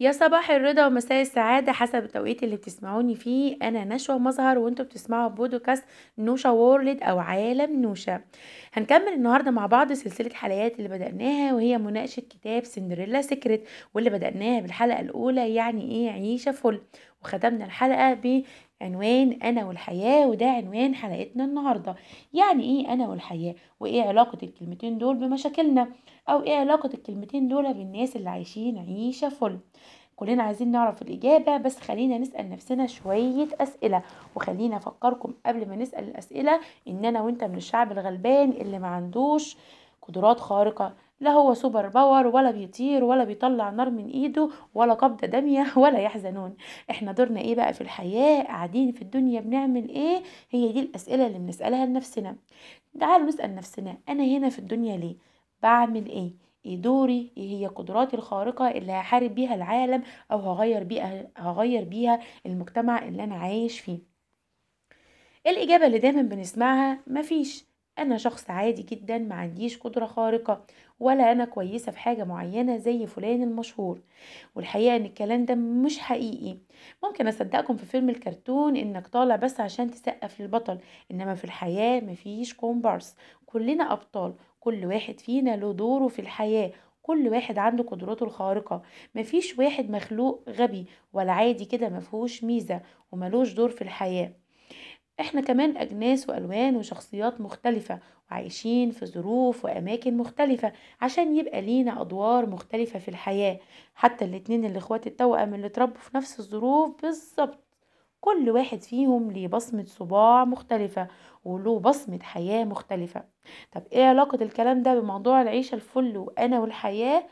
يا صباح الرضا ومساء السعادة حسب التوقيت اللي بتسمعوني فيه أنا نشوى مظهر وأنتوا بتسمعوا بودكاست نوشا world أو عالم نوشا. هنكمل النهاردة مع بعض سلسلة حلقات اللي بدأناها وهي مناقشة كتاب سندريلا secret واللي بدأناها بالحلقة الأولى يعني إيه عيشة فل. وختمنا الحلقة بعنوان أنا والحياة وده عنوان حلقتنا النهاردة. يعني إيه أنا والحياة؟ وإيه علاقة الكلمتين دول بمشاكلنا؟ أو إيه علاقة الكلمتين دول بالناس اللي عايشين عيشة فل كلنا عايزين نعرف الإجابة بس خلينا نسأل نفسنا شوية أسئلة. وخلينا أفكركم قبل ما نسأل الأسئلة إن أنا وإنت من الشعب الغلبان اللي ما عندوش قدرات خارقة لا هو super power ولا بيطير ولا بيطلع نار من إيده ولا قبضة دامية ولا يحزنون. إحنا دورنا إيه بقى في الحياة؟ قاعدين في الدنيا بنعمل إيه؟ هي دي الأسئلة اللي بنسألها لنفسنا. تعالوا نسأل نفسنا أنا هنا في الدنيا ليه؟ بعمل إيه؟ إيه دوري؟ إيه هي قدراتي الخارقة اللي هحارب بيها العالم أو هغير بيها هغير بيها المجتمع اللي أنا عايش فيه؟ الإجابة اللي دايما بنسمعها مفيش. أنا شخص عادي جدا ما عنديش قدرة خارقة. ولا أنا كويسة في حاجة معينة زي فلان المشهور. والحقيقة إن الكلام ده مش حقيقي. ممكن أصدقكم في فيلم الكرتون إنك طالع بس عشان تسقف للبطل إنما في الحياة مفيش كومبارس. كلنا أبطال. كل واحد فينا له دوره في الحياة. كل واحد عنده قدراته الخارقة. مفيش واحد مخلوق غبي ولا عادي كده مفهوش ميزة وملوش دور في الحياة. إحنا كمان أجناس وألوان وشخصيات مختلفة وعايشين في ظروف وأماكن مختلفة عشان يبقى لينا أدوار مختلفة في الحياة. حتى الاتنين الاخوات التوأم اللي اتربوا في نفس الظروف بالظبط. كل واحد فيهم ليه بصمة صباع مختلفة وله بصمة حياة مختلفة. طب إيه علاقة الكلام ده بموضوع العيشة الفل وأنا والحياة؟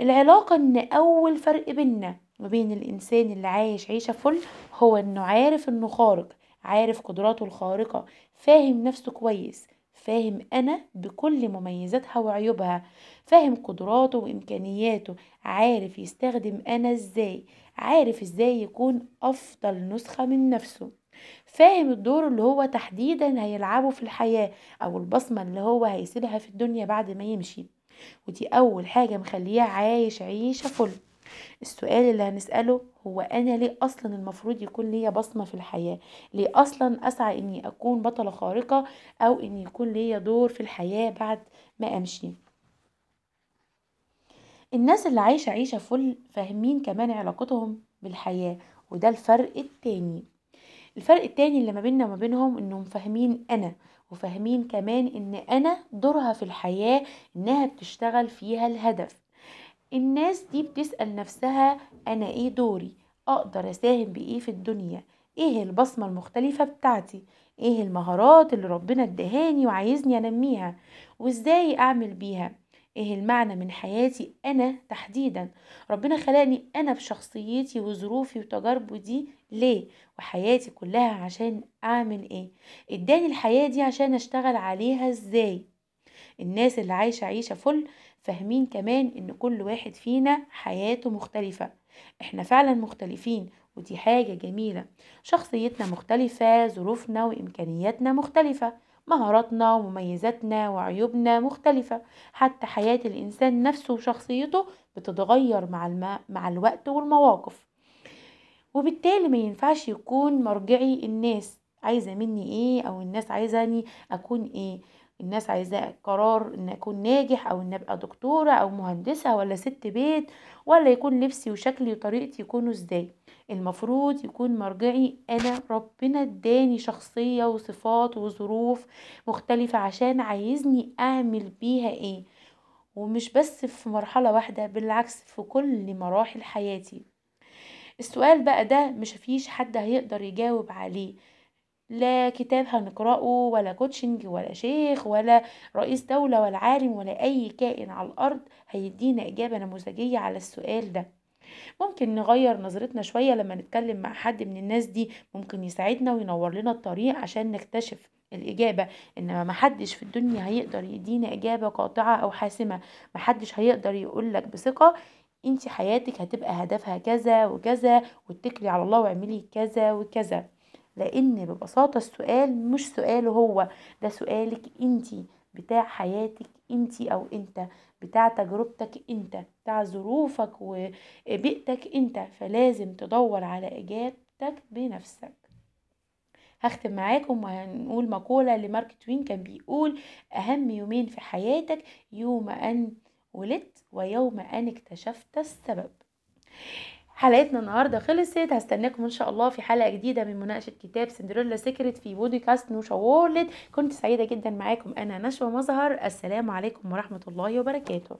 العلاقة إن أول فرق بينا وبين الإنسان اللي عايش عيشة فل هو إنه عارف إنه خارق عارف قدراته الخارقة فاهم نفسه كويس فاهم أنا بكل مميزاتها وعيوبها فاهم قدراته وإمكانياته عارف يستخدم أنا إزاي عارف إزاي يكون أفضل نسخة من نفسه فاهم الدور اللي هو تحديدا هيلعبه في الحياة أو البصمة اللي هو هيسيبها في الدنيا بعد ما يمشي ودي أول حاجة مخليه عايش عيشة فل السؤال اللي هنسأله هو أنا ليه أصلا المفروض يكون ليا بصمة في الحياة؟ ليه أصلا أسعى إني أكون بطلة خارقة أو إني يكون ليا دور في الحياة بعد ما أمشي؟ الناس اللي عايشة عيشة فل فاهمين كمان علاقتهم بالحياة وده الفرق التاني. الفرق التاني اللي ما بيننا وما بينهم إنهم فاهمين أنا وفاهمين كمان إن أنا دورها في الحياة إنها بتشتغل فيها الهدف. الناس دي بتسأل نفسها أنا إيه دوري؟ أقدر أساهم بإيه في الدنيا؟ إيه البصمة المختلفة بتاعتي؟ إيه المهارات اللي ربنا ادهاني وعايزني أنميها؟ وإزاي أعمل بيها؟ إيه المعنى من حياتي أنا تحديدا؟ ربنا خلقني أنا بشخصيتي وظروفي وتجاربي دي ليه؟ وحياتي كلها عشان أعمل إيه؟ إداني الحياة دي عشان أشتغل عليها إزاي؟ الناس اللي عايشة عيشة فل فاهمين كمان إن كل واحد فينا حياته مختلفة. إحنا فعلا مختلفين ودي حاجة جميلة. شخصيتنا مختلفة ظروفنا وإمكانياتنا مختلفة. مهاراتنا ومميزاتنا وعيوبنا مختلفة. حتى حياة الإنسان نفسه وشخصيته بتتغير مع, الم... مع الوقت والمواقف. وبالتالي ما ينفعش يكون مرجعي الناس عايزة مني إيه أو الناس عايزاني أكون إيه. الناس عايزاه قرار إن أكون ناجح أو إن أبقى دكتورة أو مهندسة ولا ست بيت ولا يكون لبسي وشكلي وطريقتي يكونوا إزاي. المفروض يكون مرجعي أنا ربنا إداني شخصية وصفات وظروف مختلفة عشان عايزني أعمل بيها إيه. ومش بس في مرحلة واحدة بالعكس في كل مراحل حياتي. السؤال بقى ده مش فيش حد هيقدر يجاوب عليه. لا كتاب هنقرأه ولا كوتشنج ولا شيخ ولا رئيس دولة ولا عالم ولا أي كائن على الأرض هيدينا إجابة نموذجية على السؤال ده. ممكن نغير نظرتنا شوية لما نتكلم مع حد من الناس دي ممكن يساعدنا وينور لنا الطريق عشان نكتشف الإجابة. إنما محدش في الدنيا هيقدر يدينا إجابة قاطعة أو حاسمة. محدش هيقدر يقولك بثقة انت حياتك هتبقى هدفها كذا وكذا واتكلي على الله واعملي كذا وكذا. لأن ببساطة السؤال مش سؤاله هو ده سؤالك انتي بتاع حياتك انتي أو أنت بتاع تجربتك أنت بتاع ظروفك وبيئتك أنت. فلازم تدور على إجابتك بنفسك. هختم معاكم وهنقول مقولة لمارك توين كان بيقول أهم يومين في حياتك يوم أن ولدت ويوم أن اكتشفت السبب. حلقتنا النهارده خلصت. هستناكم إن شاء الله في حلقة جديدة من مناقشة كتاب سندريلا سيكريت في بودكاست نوشا وورلد. كنت سعيدة جدا معاكم أنا نشوى مظهر. السلام عليكم ورحمة الله وبركاته.